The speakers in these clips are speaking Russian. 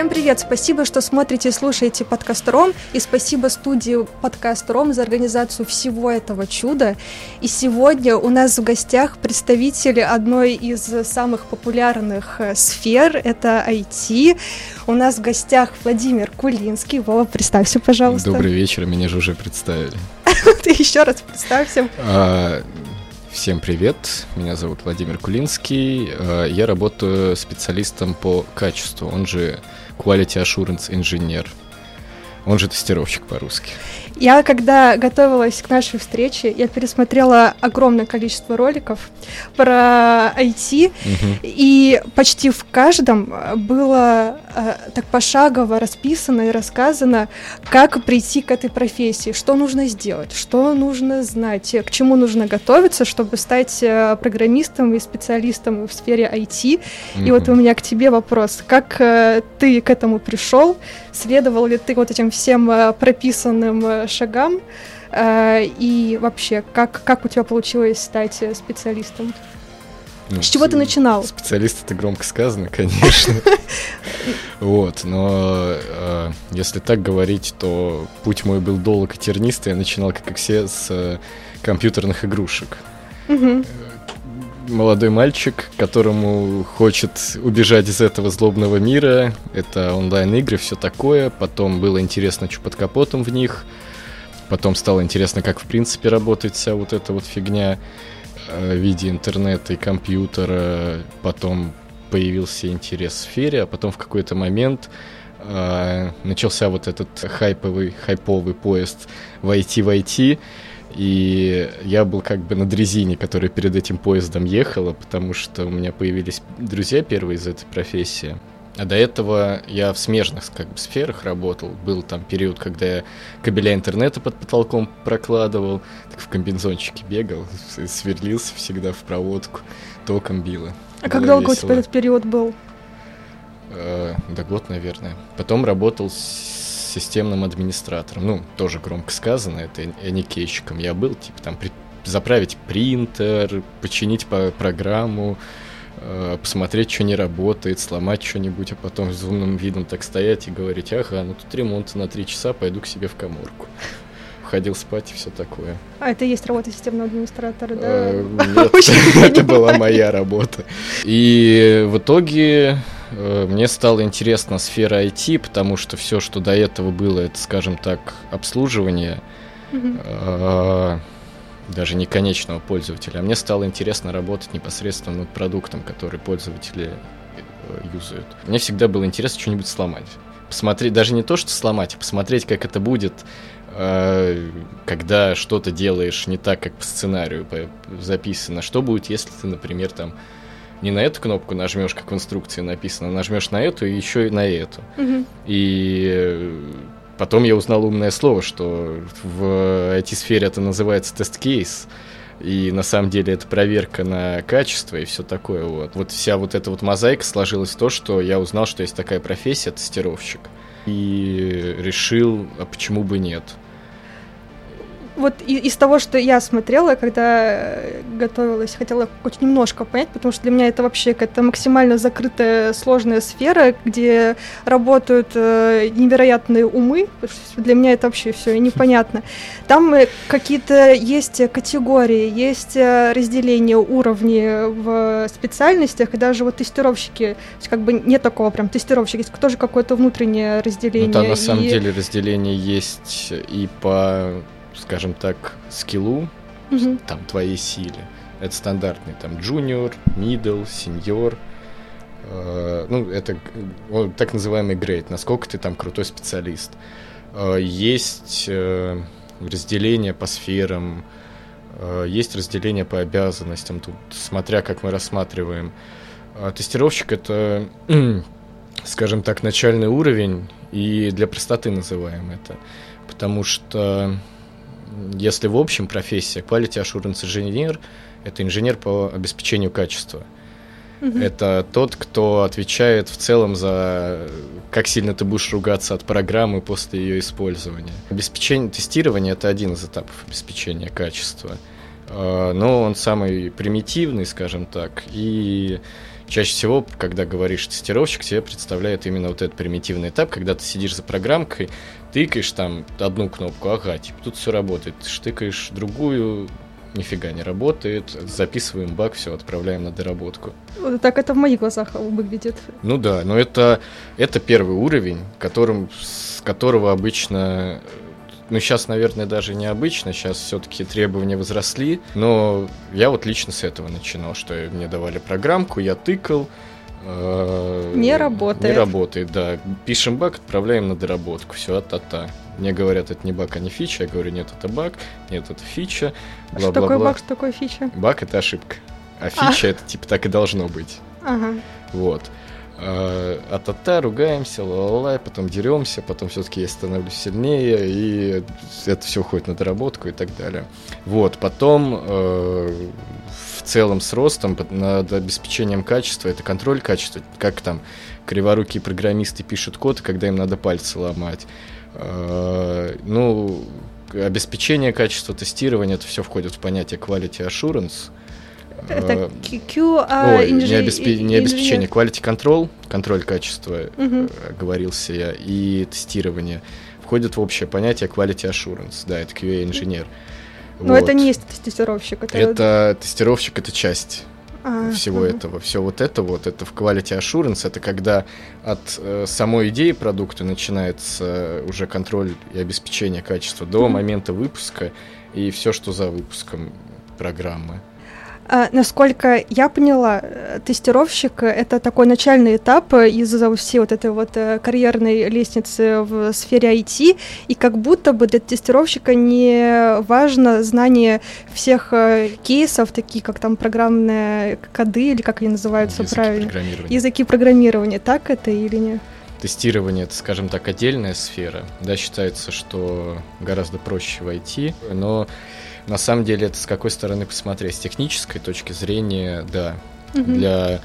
Всем привет! Спасибо, что смотрите и слушаете подкаст Ром, и спасибо студии подкаст Ром за организацию всего этого чуда. И сегодня у нас в гостях представители одной из самых популярных э, сфер, это IT. У нас в гостях Владимир Кулинский. Вова, представься, пожалуйста. Добрый вечер, меня же уже представили. Ты еще раз представься. А, всем привет, меня зовут Владимир Кулинский, а, я работаю специалистом по качеству, он же Quality Assurance Engineer. Он же тестировщик по-русски. Я, когда готовилась к нашей встрече, я пересмотрела огромное количество роликов про IT, угу. и почти в каждом было э, так пошагово расписано и рассказано, как прийти к этой профессии, что нужно сделать, что нужно знать, к чему нужно готовиться, чтобы стать э, программистом и специалистом в сфере IT. Угу. И вот у меня к тебе вопрос, как э, ты к этому пришел, следовал ли ты вот этим всем э, прописанным э, шагам? Э, и вообще, как, как у тебя получилось стать э, специалистом? Ну, С чего ты начинал? Специалист это громко сказано, конечно. Вот, но э, если так говорить, то путь мой был долг и тернистый. Я начинал, как и все, с компьютерных игрушек. Молодой мальчик, которому хочет убежать из этого злобного мира. Это онлайн-игры, все такое. Потом было интересно, что под капотом в них. Потом стало интересно, как в принципе работает вся вот эта вот фигня э, в виде интернета и компьютера. Потом появился интерес в сфере, а потом в какой-то момент э, начался вот этот хайповый, хайповый поезд в IT в IT. И я был как бы на дрезине, которая перед этим поездом ехала, потому что у меня появились друзья первые из этой профессии. А до этого я в смежных как бы, сферах работал. Был там период, когда я кабеля интернета под потолком прокладывал, так в комбинзончике бегал, сверлился всегда в проводку, током било. А как долго весело. у тебя этот период был? Э, да год, наверное. Потом работал с системным администратором. Ну, тоже громко сказано, это не кейщиком я был, типа там при, заправить принтер, починить по программу, посмотреть, что не работает, сломать что-нибудь, а потом с умным видом так стоять и говорить, ага, ну тут ремонт на три часа, пойду к себе в коморку. Ходил спать и все такое. А это и есть работа системного администратора, да? Э, нет, это была моя работа. И в итоге э, мне стало интересна сфера IT, потому что все, что до этого было, это, скажем так, обслуживание даже не конечного пользователя, а мне стало интересно работать непосредственно над продуктом, который пользователи э, юзают. Мне всегда было интересно что-нибудь сломать. Посмотреть, даже не то, что сломать, а посмотреть, как это будет, э, когда что-то делаешь не так, как по сценарию записано. Что будет, если ты, например, там не на эту кнопку нажмешь, как в инструкции написано, а нажмешь на эту и еще и на эту. Угу. И Потом я узнал умное слово, что в IT-сфере это называется тест-кейс. И на самом деле это проверка на качество и все такое. Вот. вот вся вот эта вот мозаика сложилась в то, что я узнал, что есть такая профессия тестировщик. И решил, а почему бы нет вот из того, что я смотрела, когда готовилась, хотела хоть немножко понять, потому что для меня это вообще какая-то максимально закрытая, сложная сфера, где работают э, невероятные умы. Для меня это вообще все непонятно. Там э, какие-то есть категории, есть э, разделение уровней в специальностях, и даже вот тестировщики, как бы нет такого прям тестировщик, есть тоже какое-то внутреннее разделение. Ну, там на самом и... деле разделение есть и по скажем так, скиллу, угу. там, твоей силе. Это стандартный, там, junior, middle, senior. Э, ну, это э, так называемый grade, насколько ты там крутой специалист. Э, есть э, разделение по сферам, э, есть разделение по обязанностям, тут, смотря как мы рассматриваем. А тестировщик — это, скажем так, начальный уровень, и для простоты называем это. Потому что если в общем профессия Quality Assurance Engineer – это инженер по обеспечению качества. Угу. Это тот, кто отвечает в целом за как сильно ты будешь ругаться от программы после ее использования. Обеспечение тестирования – это один из этапов обеспечения качества. А, но он самый примитивный, скажем так, и чаще всего, когда говоришь тестировщик, тебе представляет именно вот этот примитивный этап, когда ты сидишь за программкой, тыкаешь там одну кнопку, ага, типа тут все работает, штыкаешь другую, нифига не работает, записываем баг, все, отправляем на доработку. Так это в моих глазах выглядит. Ну да, но это, это первый уровень, которым, с которого обычно ну, сейчас, наверное, даже необычно, сейчас все-таки требования возросли, но я вот лично с этого начинал, что мне давали программку, я тыкал, э, не работает. Не работает, да. Пишем баг, отправляем на доработку. Все, а-та-та. Мне говорят, это не баг, а не фича. Я говорю, нет, это баг, нет, это фича. Бла -бла -бла. Что такое баг, что такое фича? Баг — это ошибка. А фича а. — это типа так и должно быть. Ага. Вот. А, а-та-та, ругаемся, ла-ла-ла, потом деремся, потом все-таки я становлюсь сильнее, и это все уходит на доработку и так далее. Вот, потом э, в целом с ростом над обеспечением качества, это контроль качества, как там криворукие программисты пишут код, когда им надо пальцы ломать. Э, ну, обеспечение качества, тестирование, это все входит в понятие quality assurance. Это Q, а Ой, не, обеспе... не обеспечение, quality control, контроль качества, угу. говорился я, и тестирование входит в общее понятие quality assurance, да, это QA-инженер. Но вот. это не есть тестировщик. Это, это тестировщик, это часть а, всего угу. этого. Все вот это вот, это в quality assurance, это когда от э, самой идеи продукта начинается уже контроль и обеспечение качества до угу. момента выпуска и все, что за выпуском программы. А, насколько я поняла, э, тестировщик — это такой начальный этап из всей вот этой вот э, карьерной лестницы в сфере IT, и как будто бы для тестировщика не важно знание всех э, кейсов, такие как там программные коды, или как они называются Языки правильно? Программирования. Языки программирования. Так это или нет? Тестирование это, скажем так, отдельная сфера. Да, считается, что гораздо проще войти, но на самом деле это с какой стороны посмотреть? С технической точки зрения, да. Угу. Для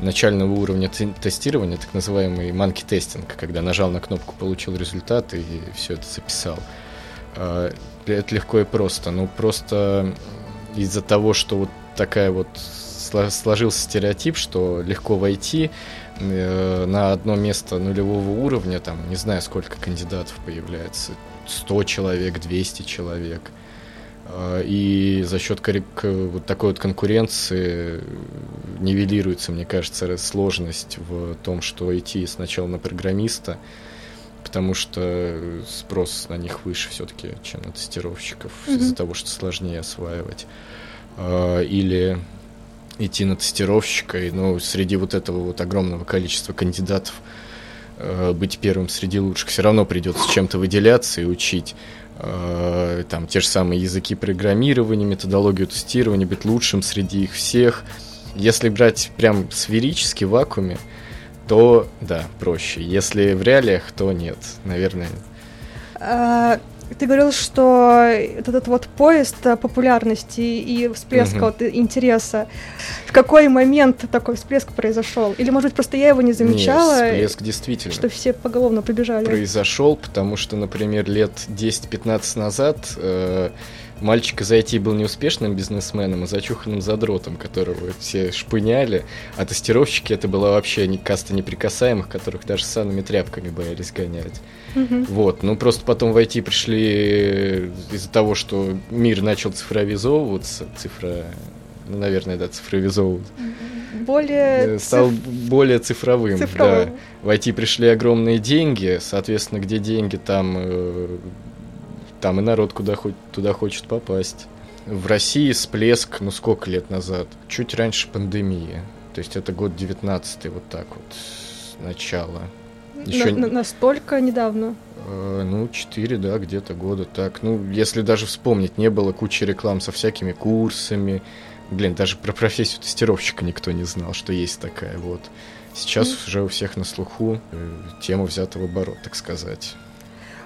начального уровня тестирования, так называемый monkey тестинг, когда нажал на кнопку, получил результат и все это записал. А, это легко и просто. Ну, просто из-за того, что вот такая вот сложился стереотип, что легко войти э, на одно место нулевого уровня, там, не знаю, сколько кандидатов появляется, 100 человек, 200 человек – и за счет вот такой вот конкуренции нивелируется, мне кажется, сложность в том, что идти сначала на программиста, потому что спрос на них выше все-таки, чем на тестировщиков, mm-hmm. из-за того, что сложнее осваивать. А, или идти на тестировщика, и ну, среди вот этого вот огромного количества кандидатов а, быть первым среди лучших все равно придется чем-то выделяться и учить. Э, там те же самые языки программирования, методологию тестирования, быть лучшим среди их всех. Если брать прям сферически в вакууме, то да, проще. Если в реалиях, то нет, наверное. Ты говорил, что этот вот поезд популярности и всплеска угу. вот интереса. В какой момент такой всплеск произошел? Или, может быть, просто я его не замечала? Нет, всплеск действительно. Что все поголовно побежали. Произошел, потому что, например, лет 10-15 назад э, мальчик из IT был неуспешным бизнесменом, а зачуханным задротом, которого все шпыняли, а тестировщики это была вообще не каста неприкасаемых, которых даже санными тряпками боялись гонять. Угу. Вот, ну просто потом в IT пришли из-за того, что мир начал цифровизовываться, цифра, ну, наверное, да, цифровизовываться. Более э, стал циф... более цифровым, цифровым. да. В IT пришли огромные деньги, соответственно, где деньги, там э, там и народ куда хоть туда хочет попасть. В России всплеск, ну сколько лет назад? Чуть раньше пандемии. То есть это год 19 вот так вот, начало. Еще... На, настолько недавно? Э, ну, 4, да, где-то года так. Ну, если даже вспомнить, не было кучи реклам со всякими курсами. Блин, даже про профессию тестировщика никто не знал, что есть такая вот. Сейчас mm. уже у всех на слуху э, тема взята в оборот, так сказать.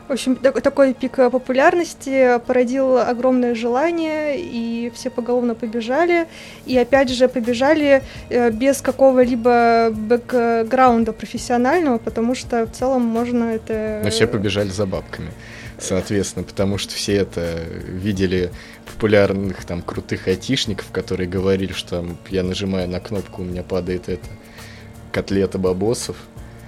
В общем, такой пик популярности породил огромное желание, и все поголовно побежали. И опять же побежали э, без какого-либо бэкграунда профессионального, потому что в целом можно это... Но все побежали за бабками. соответственно, потому что все это видели популярных там крутых айтишников, которые говорили, что там, я нажимаю на кнопку, у меня падает это котлета бабосов.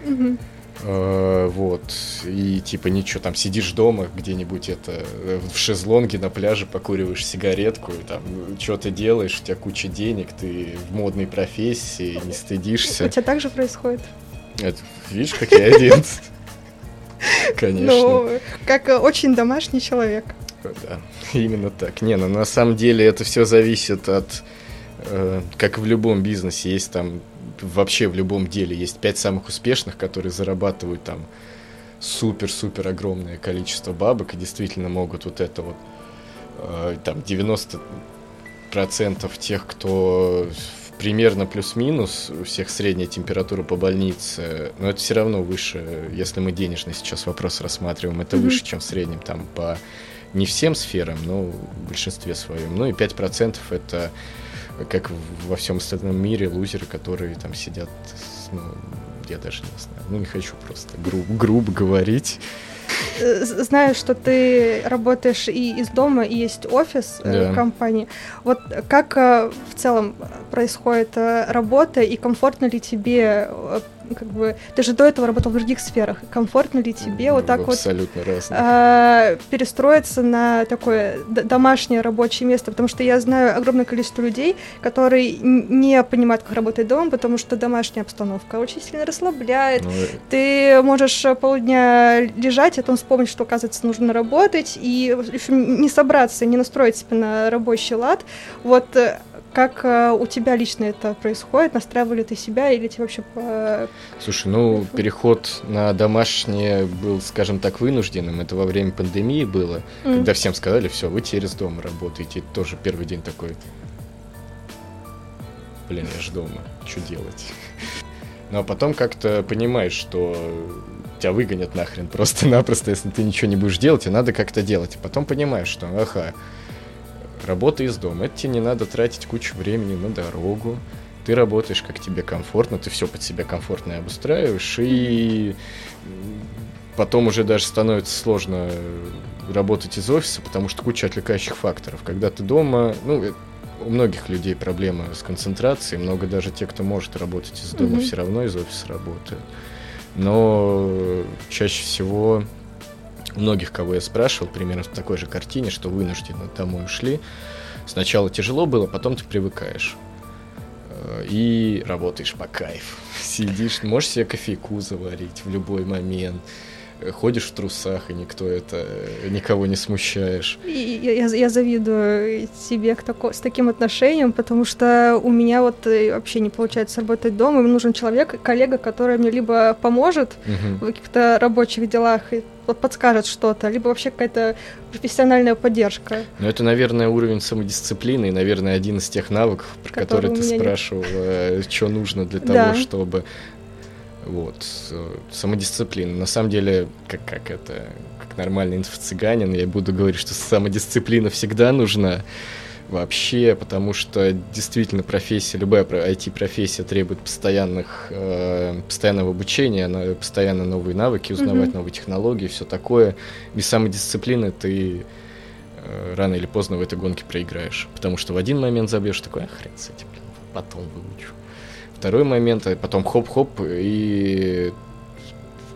Мгм. Э, Вот. И типа ничего, там сидишь дома где-нибудь это э, в шезлонге на пляже, покуриваешь сигаретку, и там что ты делаешь, у тебя куча денег, ты в модной профессии, не У стыдишься. тебя так же происходит? Это, видишь, как я один. Конечно. Ну, как э, очень домашний человек. Да, именно так. Не, ну на самом деле это все зависит от, э, как в любом бизнесе, есть там, вообще в любом деле, есть пять самых успешных, которые зарабатывают там супер-супер огромное количество бабок и действительно могут вот это вот, э, там 90% тех, кто примерно плюс-минус, у всех средняя температура по больнице, но это все равно выше, если мы денежный сейчас вопрос рассматриваем, это Мгм. выше, чем в среднем там по не всем сферам, но в большинстве своем. Ну и 5% это как во всем остальном мире лузеры, которые там сидят, с- ну, я даже не знаю, ну не хочу просто грубо, грубо говорить. Э, Знаю, что ты работаешь и из дома, и есть офис э, Да. компании. Вот как э, в целом происходит работа, и комфортно ли тебе, как бы, ты же до этого работал в других сферах, комфортно ли тебе вот так вот Абсолютно разные. а, перестроиться на такое домашнее рабочее место, потому что я знаю огромное количество людей, которые не понимают, как работать дома, потому что домашняя обстановка очень сильно расслабляет. Ну, Ты можешь э, полдня лежать, а потом вспомнить, что, оказывается, нужно работать, и в общем, не собраться, не настроить себя на рабочий лад. Вот э, как э, у тебя лично это происходит? Настраивали ты себя или тебе вообще по- Слушай, ну, переход на домашнее был, скажем так, вынужденным. Это во время пандемии было, М. когда всем сказали, все, вы теперь из дома работаете. И тоже первый день такой, блин, я же дома, что делать? Ну, а потом как-то понимаешь, что тебя выгонят нахрен просто-напросто, если ты ничего не будешь делать, и надо как-то делать. И потом понимаешь, что, ага, работа из дома, это тебе не надо тратить кучу времени на дорогу, ты работаешь, как тебе комфортно, ты все под себя комфортно обустраиваешь, и потом уже даже становится сложно работать из офиса, потому что куча отвлекающих факторов. Когда ты дома, ну, э, у многих людей проблема с концентрацией, много даже те, кто может работать из дома, Мгм. все равно из офиса работают. Но чаще всего многих, кого я спрашивал, примерно в такой же картине, что вынужденно домой ушли. Сначала тяжело было, потом ты привыкаешь. Э, И работаешь по кайфу. Сидишь, можешь себе кофейку заварить в любой момент. Э, Ходишь в трусах, и никто это, э, никого не смущаешь. И я, я- я завидую тебе к тако- с таким отношением, потому что у меня вот э, вообще не получается работать дома. Мне нужен человек, коллега, который мне либо поможет Мгм. в каких-то рабочих делах и под- подскажет что-то, либо вообще какая-то профессиональная поддержка. Ну, это, наверное, уровень самодисциплины, и, наверное, один из тех навыков, про Который ты спрашивал, что нужно для того, чтобы... Вот, э, самодисциплина. На самом деле, как, как это, как нормальный инфо-цыганин, я буду говорить, что самодисциплина всегда нужна вообще, потому что действительно профессия, любая про- IT-профессия требует постоянных, э, постоянного обучения, на- постоянно новые навыки, узнавать Мгм. новые технологии, все такое. Без самодисциплины ты э, рано или поздно в этой гонке проиграешь. Потому что в один момент забьешь такой, а хрен с этим, потом выучу. Второй момент, а потом хоп-хоп, и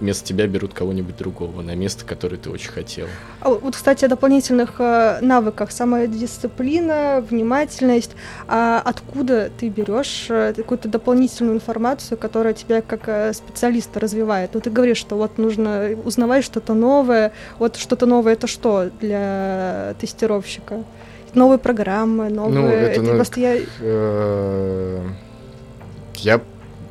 вместо тебя берут кого-нибудь другого на место, которое ты очень хотел. А вот, кстати, о дополнительных э, навыках. Самодисциплина, внимательность. А откуда ты берешь э, какую-то дополнительную информацию, которая тебя как э, специалиста развивает? Ну, ты говоришь, что вот нужно узнавать что-то новое. Вот что-то новое это что для тестировщика? Новые программы, новые... Ну, это, ну, просто я... Э, Я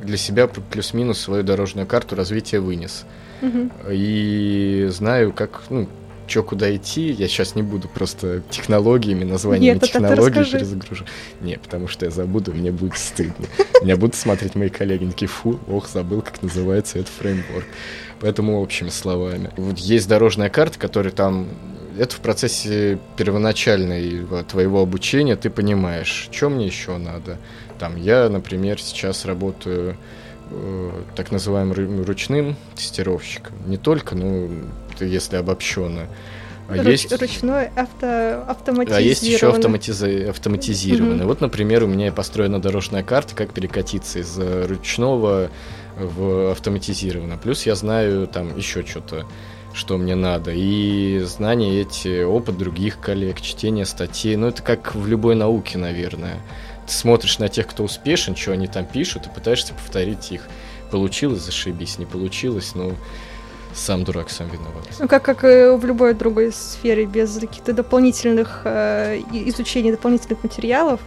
для себя плюс-минус свою дорожную карту развития вынес. Мгм. И знаю, как, ну, что куда идти. Я сейчас не буду просто технологиями, названиями Нет, технологий перезагружу. Не, потому что я забуду, мне будет стыдно. Меня будут смотреть мои коллеги, такие, фу, ох, забыл, как называется этот фреймворк. Поэтому общими словами. Вот есть дорожная карта, которая там... Это в процессе первоначальной твоего обучения ты понимаешь, что мне еще надо. Там я, например, сейчас работаю э, так называемым ру- ручным тестировщиком. Не только, ну, если обобщенно. А Руч, есть ручной авто, автоматизированный. А есть еще автоматизи... автоматизированный. Mm-hmm. Вот, например, у меня построена дорожная карта, как перекатиться из ручного в автоматизированное. Плюс я знаю там еще что-то, что мне надо. И знания эти, опыт других коллег, чтение статей. Ну, это как в любой науке, наверное. Ты смотришь на тех, кто успешен, что они там пишут, и пытаешься повторить их. Получилось, зашибись, не получилось, ну... Но сам дурак, сам виноват. Ну, как, как и в любой другой сфере, без каких-то дополнительных э, изучений, дополнительных материалов,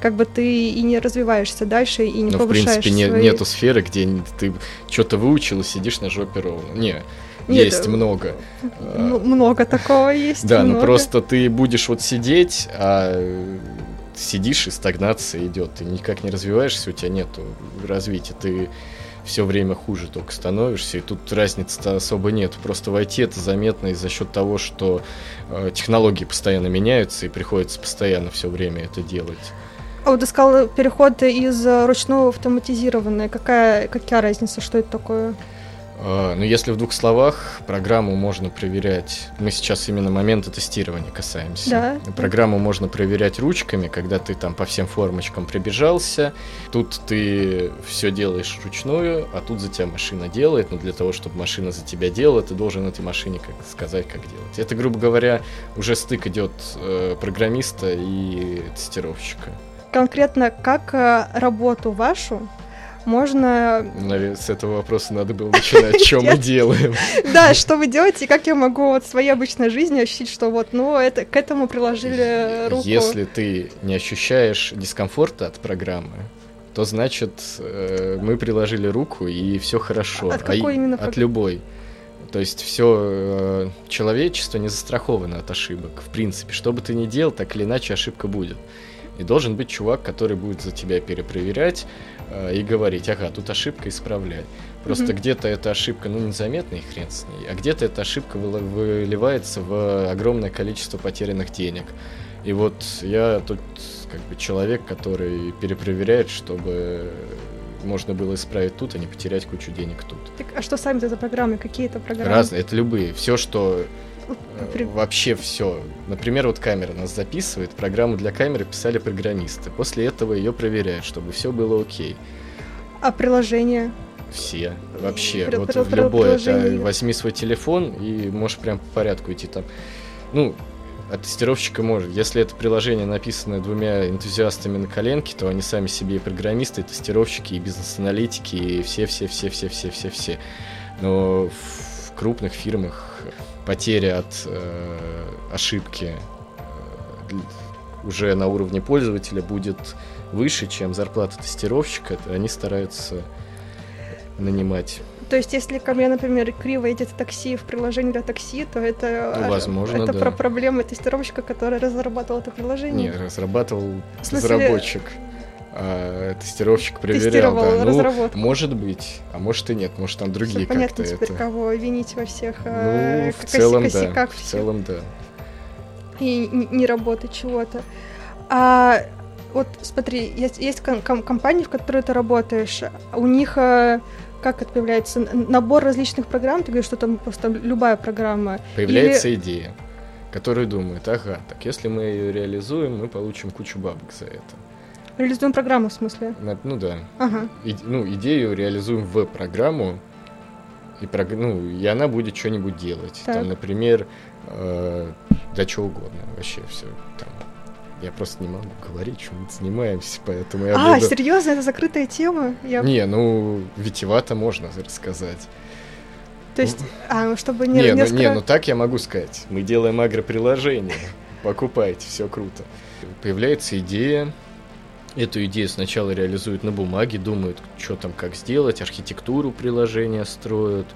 как бы ты и не развиваешься дальше, и не Но, ну, повышаешь в принципе, свои... не, нету сферы, где ты что-то выучил и сидишь на жопе ровно. Не, нет, есть много. Ну, много такого есть. Да, но просто ты будешь вот сидеть, а сидишь и стагнация идет, ты никак не развиваешься, у тебя нету развития, ты все время хуже только становишься, и тут разницы-то особо нет. Просто войти это заметно и за счет того, что э, технологии постоянно меняются, и приходится постоянно все время это делать. А вот ты сказал переход из ручного в автоматизированное. Какая, какая разница, что это такое? А, ну, если в двух словах, программу можно проверять. Мы сейчас именно момента тестирования касаемся. Да. Программу можно проверять ручками, когда ты там по всем формочкам пробежался. Тут ты все делаешь ручную, а тут за тебя машина делает. Но для того, чтобы машина за тебя делала, ты должен этой машине как сказать, как делать. Это, грубо говоря, уже стык идет э, программиста и тестировщика. Конкретно как э, работу вашу можно... Наверное, с этого вопроса надо было начинать, что мы делаем. Да, что вы делаете, и как я могу вот в своей обычной жизни ощутить, что вот, ну, это к этому приложили руку. Если ты не ощущаешь дискомфорта от программы, то значит э, мы приложили руку и все хорошо. От какой а, именно? От любой. То есть все э, человечество не застраховано от ошибок. В принципе, что бы ты ни делал, так или иначе ошибка будет. И должен быть чувак, который будет за тебя перепроверять и говорить, ага, тут ошибка, исправляй. Просто mm-hmm. где-то эта ошибка, ну, незаметна и хрен с ней, а где-то эта ошибка выливается в огромное количество потерянных денег. И вот я тут как бы человек, который перепроверяет, чтобы можно было исправить тут, а не потерять кучу денег тут. Так, а что сами это программы? Какие это программы? Разные, это любые. Все, что Вообще все. Например, вот камера нас записывает, программу для камеры писали программисты. После этого ее проверяют, чтобы все было окей. А приложение? Все. Вообще. При, вот в любое. Это, возьми свой телефон и можешь прям по порядку идти там. Ну, а тестировщика может. Если это приложение написано двумя энтузиастами на коленке, то они сами себе и программисты, и тестировщики, и бизнес-аналитики, и все-все-все-все-все-все-все. Но в крупных фирмах потеря от э, ошибки э, уже на уровне пользователя будет выше, чем зарплата тестировщика, они стараются нанимать. То есть, если ко мне, например, криво едет такси в приложении для такси, то это, ну, возможно, это да. про проблемы тестировщика, который разрабатывал это приложение? Не, разрабатывал смысле... разработчик а тестировщик проверял, да. Ну, разработку. может быть, а может и нет, может там другие Все понятно теперь, это... кого винить во всех ну, э, в целом, да. В целом, да. И не работы чего-то. А вот смотри, есть, есть ком- ком- компании, в которой ты работаешь, у них э, как это появляется? Набор различных программ, ты говоришь, что там просто любая программа. Появляется Или... идея, которая думает, ага, так если мы ее реализуем, мы получим кучу бабок за это. Реализуем программу, в смысле? Ну да. Ага. И, ну, идею реализуем в программу, и, прог... ну, и она будет что-нибудь делать. Так. Там, например, э, да что угодно, вообще все. Там. Я просто не могу говорить, чем мы занимаемся, поэтому я А, буду... серьезно, это закрытая тема? Я... Не, ну, витивато можно рассказать. То есть, а, ну, чтобы не... Не, несколько... ну, не, ну так я могу сказать. Мы делаем агроприложение, покупайте, все круто. Появляется идея, Эту идею сначала реализуют на бумаге, думают, что там, как сделать, архитектуру приложения строят,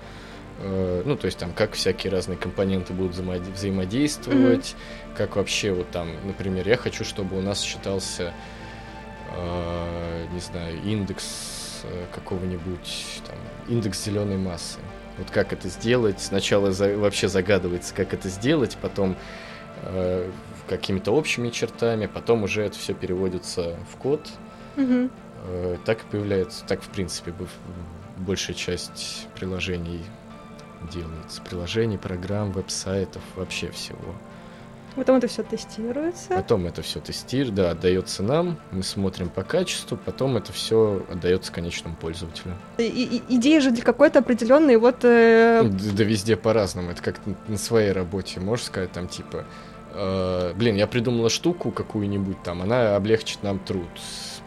э, ну, то есть там, как всякие разные компоненты будут взаимодействовать, mm-hmm. как вообще вот там, например, я хочу, чтобы у нас считался, э, не знаю, индекс э, какого-нибудь, там, индекс зеленой массы. Вот как это сделать? Сначала за, вообще загадывается, как это сделать, потом э, какими-то общими чертами, потом уже это все переводится в код. Угу. Так и появляется, так в принципе большая часть приложений делается. Приложений, программ, веб-сайтов, вообще всего. Потом это все тестируется. Потом это все тестируется, да, отдается нам, мы смотрим по качеству, потом это все отдается конечному пользователю. И, и, идея же для какой-то определенной вот. Э... Да, да везде по-разному. Это как на своей работе, можешь сказать, там типа. Э, блин, я придумала штуку какую-нибудь там, она облегчит нам труд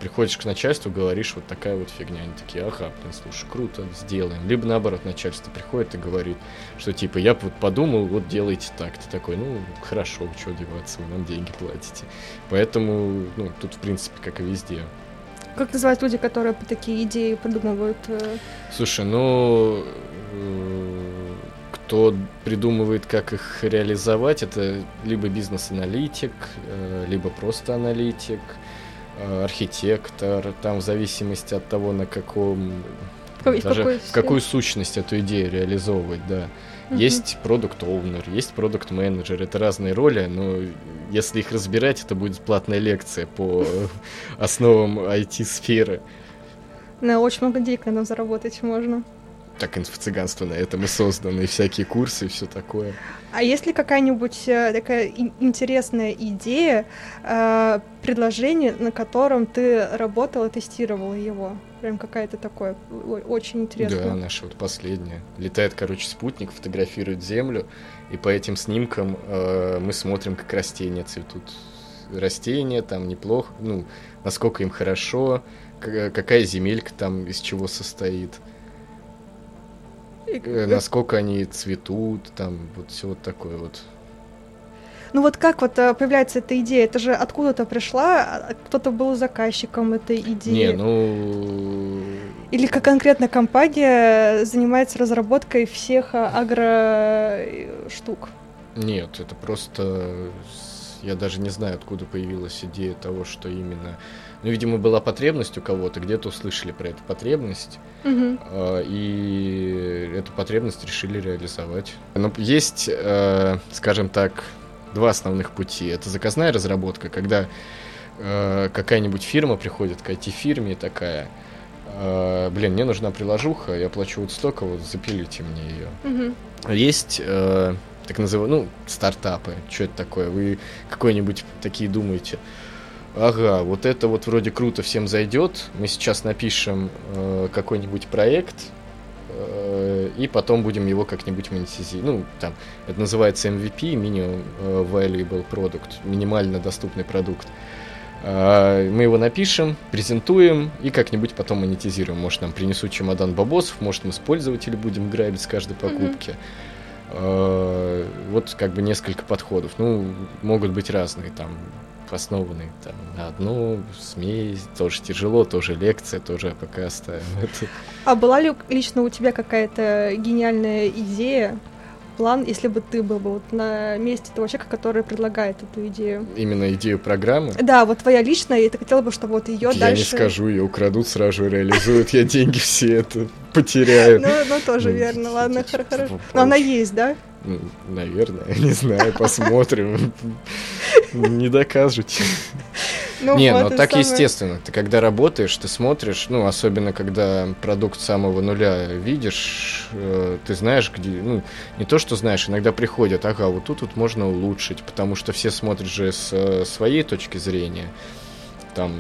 приходишь к начальству, говоришь, вот такая вот фигня. Они такие, ага, блин, слушай, круто, сделаем. Либо наоборот, начальство приходит и говорит, что типа, я вот подумал, вот делайте так. Ты такой, ну, хорошо, что деваться, вы нам деньги платите. Поэтому, ну, тут, в принципе, как и везде. Как называют люди, которые такие идеи придумывают? Э? Слушай, ну, э, кто придумывает, как их реализовать, это либо бизнес-аналитик, э, либо просто аналитик, Э, архитектор, там в зависимости от того, на каком в даже какой в какую сущность эту идею реализовывать, да. Угу. Есть продукт оунер, есть продукт менеджер, это разные роли, но если их разбирать, это будет платная лекция по основам IT-сферы. На очень много денег на заработать можно так инфо-цыганство на этом и создано, и всякие курсы, и все такое. А есть ли какая-нибудь э, такая интересная идея, э, предложение, на котором ты работал и тестировал его? Прям какая-то такое очень интересная. Да, наша вот последняя. Летает, короче, спутник, фотографирует Землю, и по этим снимкам э, мы смотрим, как растения цветут. Растения там неплохо, ну, насколько им хорошо, какая земелька там из чего состоит. Э, насколько они цветут, там вот все вот такое вот. Ну вот как вот э, появляется эта идея? Это же откуда-то пришла, а, кто-то был заказчиком этой идеи. Не, ну... Или как конкретно компания занимается разработкой всех а, агро штук? Нет, это просто... Я даже не знаю, откуда появилась идея того, что именно ну, видимо, была потребность у кого-то, где-то услышали про эту потребность, угу. и эту потребность решили реализовать. Но есть, э, скажем так, два основных пути. Это заказная разработка, когда э, какая-нибудь фирма приходит к IT-фирме такая, э, блин, мне нужна приложуха, я плачу вот столько, вот запилите мне ее. Угу. Есть так называемые, ну, стартапы. Что это такое? Вы какой-нибудь такие думаете? Ага, вот это вот вроде круто всем зайдет, мы сейчас напишем э, какой-нибудь проект, э, и потом будем его как-нибудь монетизировать. Ну, там, это называется MVP, Minimum э, Valuable Product, минимально доступный продукт. Э, мы его напишем, презентуем и как-нибудь потом монетизируем. Может, нам принесут чемодан бабосов, может, мы с пользователей будем грабить с каждой покупки. Mm-hmm. Вот как бы несколько подходов. Ну, могут быть разные там основанный там, на одну смесь, тоже тяжело, тоже лекция, тоже АПК оставим. А была ли лично у тебя какая-то гениальная идея, план, если бы ты был бы вот на месте того человека, который предлагает эту идею? Именно идею программы? Да, вот твоя личная, и ты хотела бы, чтобы вот ее дальше... Я не скажу, ее украдут, сразу реализуют, я деньги все это потеряю. Ну, ну тоже верно, ладно, хорошо. Но она есть, да? Наверное, не знаю, посмотрим. Не докажете. Ну, не, вот ну так самое... естественно. Ты когда работаешь, ты смотришь, ну, особенно когда продукт самого нуля видишь, э, ты знаешь, где, ну, не то, что знаешь, иногда приходят, ага, вот тут вот можно улучшить, потому что все смотрят же с э, своей точки зрения там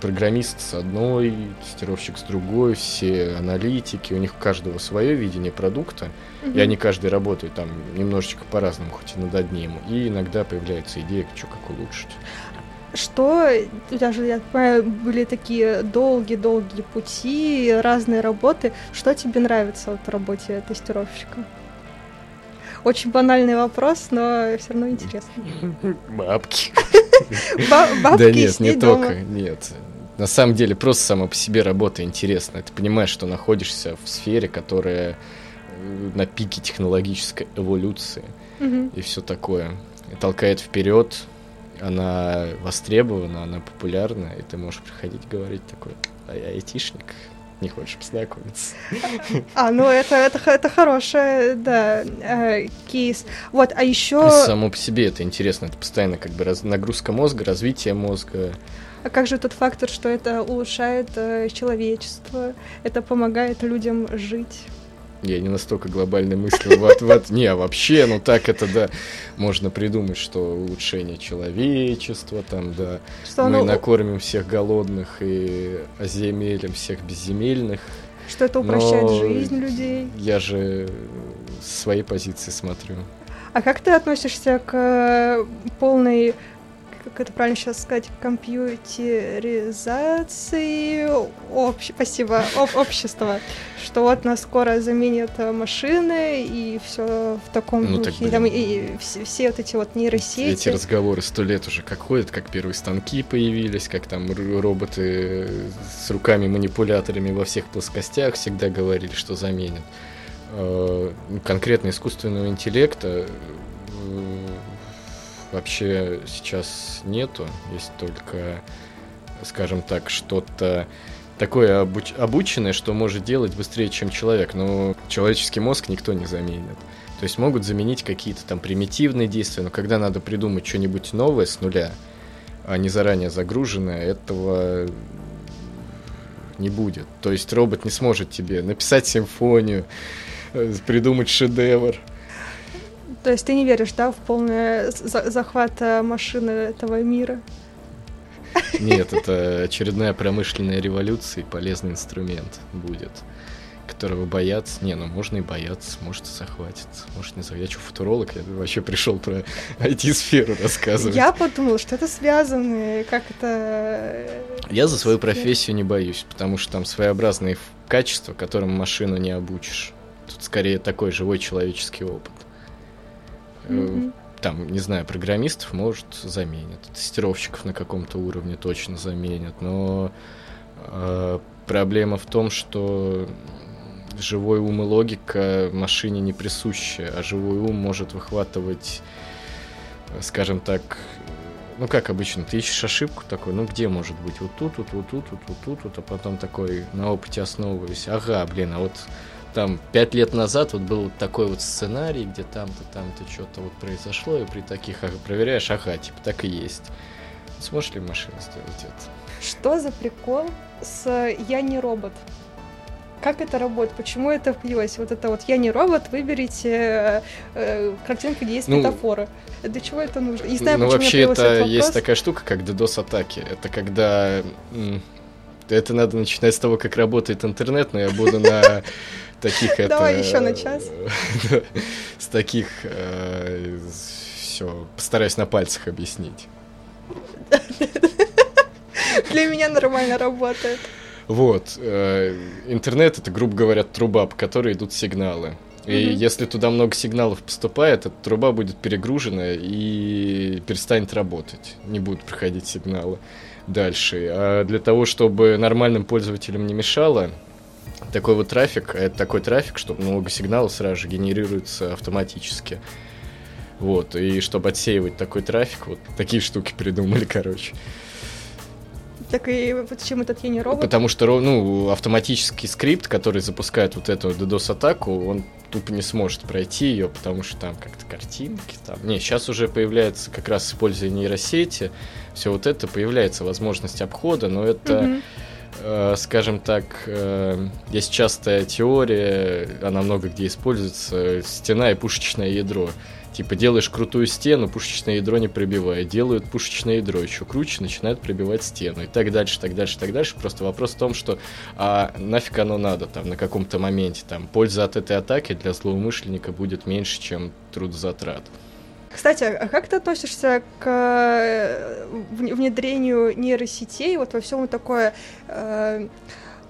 программист с одной, тестировщик с другой, все аналитики, у них у каждого свое видение продукта, mm-hmm. и они каждый работают там немножечко по-разному, хоть и над одним, и иногда появляется идея, что как улучшить. Что, даже, я понимаю, были такие долгие-долгие пути, разные работы. Что тебе нравится вот в работе тестировщика? Очень банальный вопрос, но все равно интересно. Бабки. Бабки Да нет, не только, нет. На самом деле, просто сама по себе работа интересная. Ты понимаешь, что находишься в сфере, которая э, на пике технологической эволюции и все такое. Толкает вперед, она востребована, она популярна, и ты можешь приходить говорить такой, а я айтишник, не хочешь познакомиться. А, ну это, это, это хорошая, да, э, кейс. Вот, а еще... Само по себе это интересно, это постоянно как бы раз, нагрузка мозга, развитие мозга. А как же тот фактор, что это улучшает э, человечество, это помогает людям жить? Я не настолько глобальной мыслью. Вот, вот, не, вообще, ну так это, да, можно придумать, что улучшение человечества, там, да, что мы оно... накормим всех голодных и оземелим всех безземельных. Что это упрощает жизнь людей. Я же с своей позиции смотрю. А как ты относишься к полной как это правильно сейчас сказать, компьютеризации общ... спасибо, об... общества, что вот нас скоро заменят э, машины и все в таком ну, духе, так, там, и, и все, все вот эти вот нейросети. Эти разговоры сто лет уже как ходят, как первые станки появились, как там роботы с руками-манипуляторами во всех плоскостях всегда говорили, что заменят. Э, конкретно искусственного интеллекта вообще сейчас нету, есть только, скажем так, что-то такое обуч обученное, что может делать быстрее, чем человек, но человеческий мозг никто не заменит. То есть могут заменить какие-то там примитивные действия, но когда надо придумать что-нибудь новое с нуля, а не заранее загруженное, этого не будет. То есть робот не сможет тебе написать симфонию, э, придумать шедевр. То есть ты не веришь, да, в полный захват э, машины этого мира? Нет, это очередная промышленная революция и полезный инструмент будет, которого боятся. Не, ну можно и бояться, может и захватит, может не захватит. Я что, футуролог? Я вообще пришел про IT-сферу рассказывать. Я подумал, что это связано, как это... Я за свою профессию не боюсь, потому что там своеобразные качества, которым машину не обучишь. Тут скорее такой живой человеческий опыт. Mm-hmm. Там, не знаю, программистов, может, заменят. Тестировщиков на каком-то уровне точно заменят. Но э, проблема в том, что живой ум и логика машине не присуща, а живой ум может выхватывать, скажем так, ну как обычно, ты ищешь ошибку такой, ну где может быть, вот тут, вот, вот тут, вот, вот тут, вот, а потом такой на опыте основываясь, ага, блин, а вот там пять лет назад вот был вот такой вот сценарий, где там-то, там-то что-то вот произошло, и при таких проверяешь, ага, типа так и есть. Сможешь ли машина сделать это? Что за прикол с «Я не робот»? Как это работает? Почему это появилось? Вот это вот «Я не робот», выберите э, э, картинку, где есть ну, метафоры. Для чего это нужно? Не знаю, ну, вообще это есть такая штука, как DDoS-атаки. Это когда... Это надо начинать с того, как работает интернет, но я буду на таких это... Давай еще на час. С таких э, все, постараюсь на пальцах объяснить. Для меня нормально работает. Вот. Э, интернет это, грубо говоря, труба, по которой идут сигналы. И mm-hmm. если туда много сигналов поступает, эта труба будет перегружена и перестанет работать. Не будут проходить сигналы дальше. А для того, чтобы нормальным пользователям не мешало, такой вот трафик, это такой трафик, чтобы много сигналов сразу же генерируется автоматически. Вот, и чтобы отсеивать такой трафик, вот такие штуки придумали, короче. Так и зачем этот я не робот? Потому что ну, автоматический скрипт, который запускает вот эту DDoS-атаку, он тупо не сможет пройти ее, потому что там как-то картинки там. Не, сейчас уже появляется как раз используя нейросети, все вот это появляется возможность обхода, но это. Mm-hmm Э, скажем так, э, есть частая теория, она много где используется, стена и пушечное ядро. Типа делаешь крутую стену, пушечное ядро не пробивает. Делают пушечное ядро еще круче, начинают пробивать стену. И так дальше, так дальше, так дальше. Просто вопрос в том, что а нафиг оно надо там на каком-то моменте. Там польза от этой атаки для злоумышленника будет меньше, чем трудозатрат. Кстати, а как ты относишься к э, внедрению нейросетей вот во всем такое э,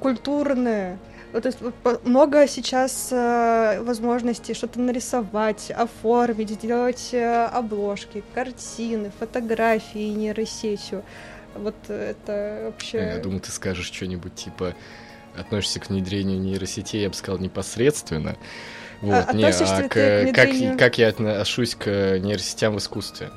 культурное? Вот, то есть много сейчас э, возможностей что-то нарисовать, оформить, сделать э, обложки, картины, фотографии нейросетью. Вот это вообще... Я думаю, ты скажешь что-нибудь типа относишься к внедрению нейросетей, я бы сказал, непосредственно. Вот, а, не, а к, как, как я отношусь к нейросетям в искусстве?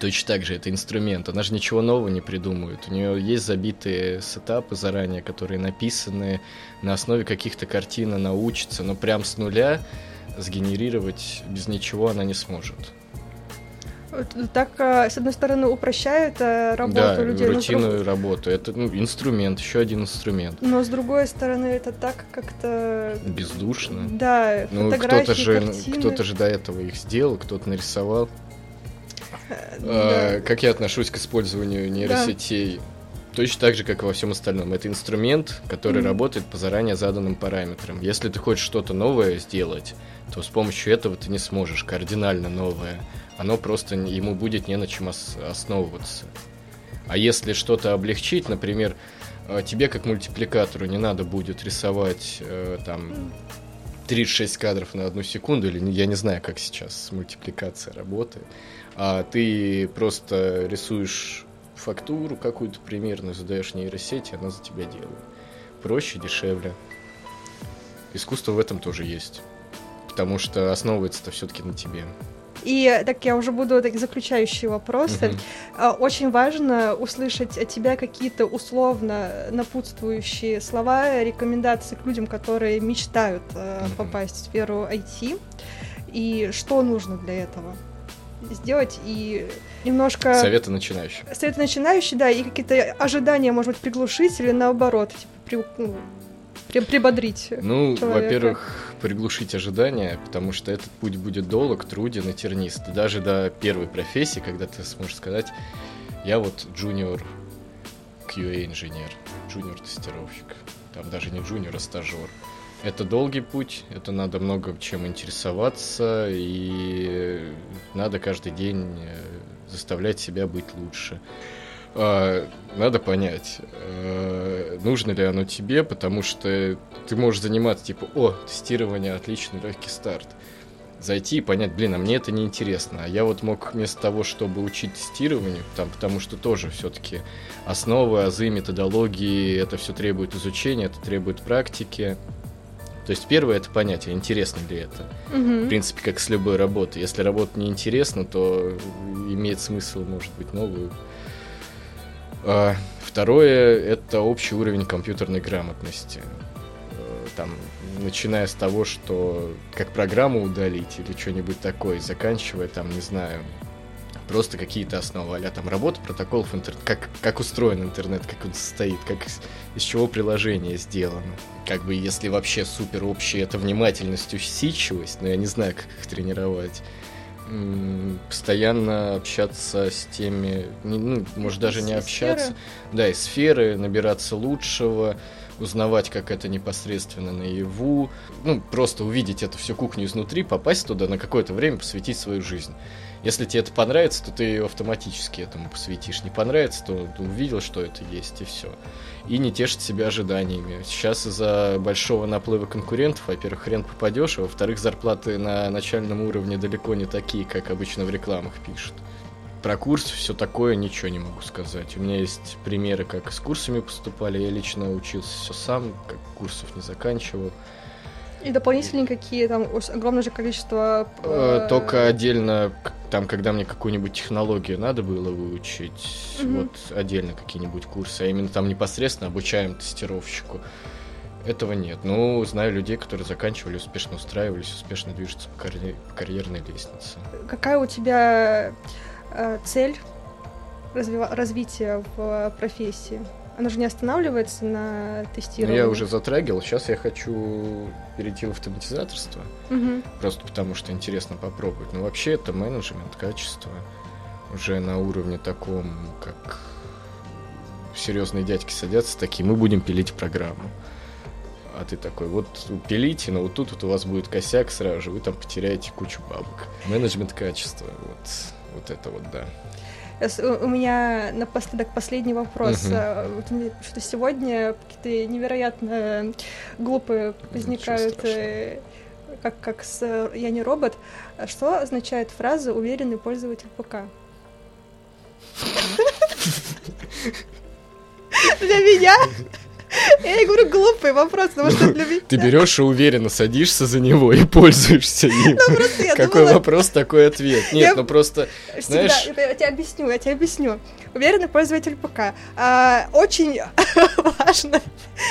Точно так же, это инструмент. Она же ничего нового не придумывает. У нее есть забитые сетапы заранее, которые написаны на основе каких-то картин, она учится, но прям с нуля сгенерировать без ничего она не сможет. Так, а, с одной стороны, упрощает а, работу да, людей. рутинную друг... работу. Это ну, инструмент, еще один инструмент. Но с другой стороны, это так как-то... Бездушно. Да, ну, кто-то же, кто-то же до этого их сделал, кто-то нарисовал. Э. Как я отношусь к использованию нейросетей? Точно так же, как и во всем остальном. Это инструмент, который mm-hmm. работает по заранее заданным параметрам. Если ты хочешь что-то новое сделать, то с помощью этого ты не сможешь кардинально новое оно просто ему будет не на чем основываться. А если что-то облегчить, например, э, тебе как мультипликатору не надо будет рисовать э, там 36 кадров на одну секунду, или я не знаю, как сейчас мультипликация работает, а ты просто рисуешь фактуру какую-то примерную, задаешь нейросети, она за тебя делает. Проще, дешевле. Искусство в этом тоже есть. Потому что основывается-то все-таки на тебе. И так я уже буду так, заключающие вопросы. Uh-huh. Очень важно услышать от тебя какие-то условно напутствующие слова, рекомендации к людям, которые мечтают uh-huh. попасть в сферу IT. И что нужно для этого сделать и немножко... Советы начинающих. Советы начинающие, да, и какие-то ожидания, может быть, приглушить или наоборот, типа, при, ну, прибодрить. Ну, во-первых, приглушить ожидания, потому что этот путь будет долг, труден и тернист. Даже до первой профессии, когда ты сможешь сказать, я вот джуниор QA-инженер, джуниор-тестировщик. Там даже не джуниор, а стажер. Это долгий путь, это надо много чем интересоваться, и надо каждый день э, заставлять себя быть лучше. А, надо понять, а, нужно ли оно тебе, потому что ты можешь заниматься, типа, о, тестирование, отличный легкий старт. Зайти и понять, блин, а мне это не интересно. А я вот мог вместо того, чтобы учить тестированию, там, потому что тоже все-таки основы, азы, методологии, это все требует изучения, это требует практики. То есть первое это понятие, интересно ли это. Угу. В принципе, как с любой работой. Если работа не интересна, то имеет смысл, может быть, новую а, второе – это общий уровень компьютерной грамотности. Э, там, начиная с того, что как программу удалить или что-нибудь такое, заканчивая там, не знаю, просто какие-то основы, а там работа протоколов интернет, как, как устроен интернет, как он состоит, как из, чего приложение сделано. Как бы если вообще супер общее это внимательность, усидчивость, но я не знаю, как их тренировать постоянно общаться с теми, ну, может даже не общаться, сферы. да, из сферы, набираться лучшего, узнавать, как это непосредственно наяву, ну, просто увидеть эту всю кухню изнутри, попасть туда на какое-то время, посвятить свою жизнь. Если тебе это понравится, то ты автоматически этому посвятишь. Не понравится, то увидел, что это есть, и все. И не тешить себя ожиданиями. Сейчас из-за большого наплыва конкурентов, во-первых, хрен попадешь, а во-вторых, зарплаты на начальном уровне далеко не такие, как обычно в рекламах пишут. Про курс все такое ничего не могу сказать. У меня есть примеры, как с курсами поступали. Я лично учился все сам, как курсов не заканчивал. И дополнительные какие там огромное же количество... Э, только отдельно, там, когда мне какую-нибудь технологию надо было выучить, угу. вот отдельно какие-нибудь курсы, а именно там непосредственно обучаем тестировщику. Этого нет. Ну, знаю людей, которые заканчивали, успешно устраивались, успешно движутся по, карьер... по карьерной лестнице. Какая у тебя э, цель развива... развития в профессии? Оно же не останавливается на тестировании. Ну, я уже затрагивал. Сейчас я хочу перейти в автоматизаторство. Угу. Просто потому, что интересно попробовать. Но вообще это менеджмент, качество. Уже на уровне таком, как серьезные дядьки садятся такие, мы будем пилить программу. А ты такой, вот пилите, но вот тут вот у вас будет косяк сразу же, вы там потеряете кучу бабок. Менеджмент качества, вот, вот это вот, да. У меня напоследок последний вопрос. Угу. Что сегодня какие-то невероятно глупые возникают, э, как, как с «Я не робот». Что означает фраза «уверенный пользователь ПК»? Для меня я говорю, глупый вопрос, потому что для меня... Ты берешь и уверенно садишься за него и пользуешься им. Ну, Какой вопрос, такой ответ. Нет, ну просто, знаешь... Я тебе объясню, я тебе объясню. Уверенный пользователь ПК. А, очень важно.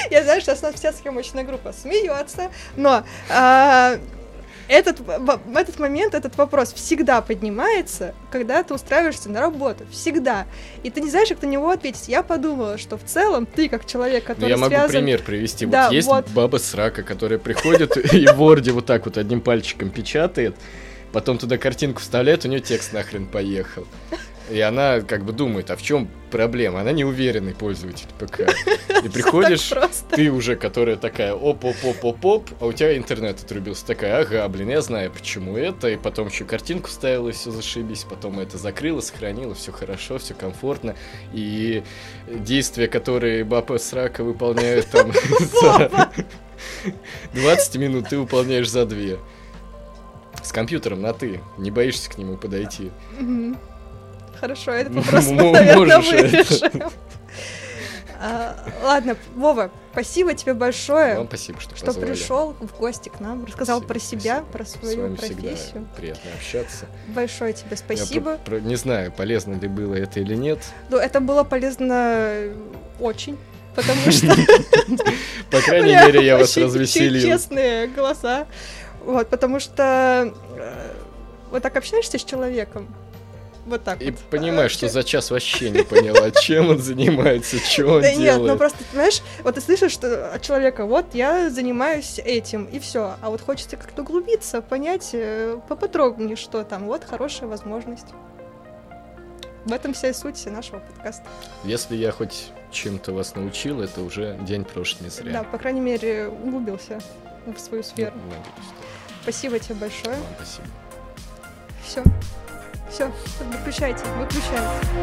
Я знаю, что у нас вся съемочная группа смеется, но а, этот, этот момент, этот вопрос всегда поднимается, когда ты устраиваешься на работу. Всегда. И ты не знаешь, как на него ответить. Я подумала, что в целом ты, как человек, который Я могу связан... пример привести. Да, вот есть вот. баба с рака, которая приходит и в Word вот так вот одним пальчиком печатает, потом туда картинку вставляет, у нее текст нахрен поехал. И она как бы думает, а в чем проблема? Она неуверенный пользователь ПК. И приходишь, ты уже, которая такая оп-оп-оп-оп-оп, а у тебя интернет отрубился. Такая, ага, блин, я знаю, почему это. И потом еще картинку ставила, и все зашибись. Потом это закрыла, сохранила, все хорошо, все комфортно. И действия, которые баба с рака выполняют там за 20 минут, ты выполняешь за 2. С компьютером на ты. Не боишься к нему подойти. Хорошо, это вопрос наверное, вырежем. А, ладно, Вова, спасибо тебе большое. Вам спасибо, что, что пришел в гости к нам, рассказал спасибо, про себя, спасибо. про свою профессию. приятно общаться. Большое тебе спасибо. Я про, про, не знаю, полезно ли было это или нет. Ну, это было полезно очень. Потому что... По крайней мере, я вас развеселил. Честные голоса. Вот, потому что э, вот так общаешься с человеком, вот так И вот. понимаешь, что за час вообще не поняла, чем он занимается, что он да делает. Да нет, ну просто, знаешь, вот ты слышишь что от человека, вот я занимаюсь этим, и все. А вот хочется как-то углубиться, понять э, поподробнее, что там. Вот хорошая возможность. В этом вся и суть нашего подкаста. Если я хоть чем-то вас научил, это уже день прошлый не зря. Да, по крайней мере, углубился в свою сферу. Ну, спасибо тебе большое. Вам спасибо. Все. Все, выключайте, выключайте.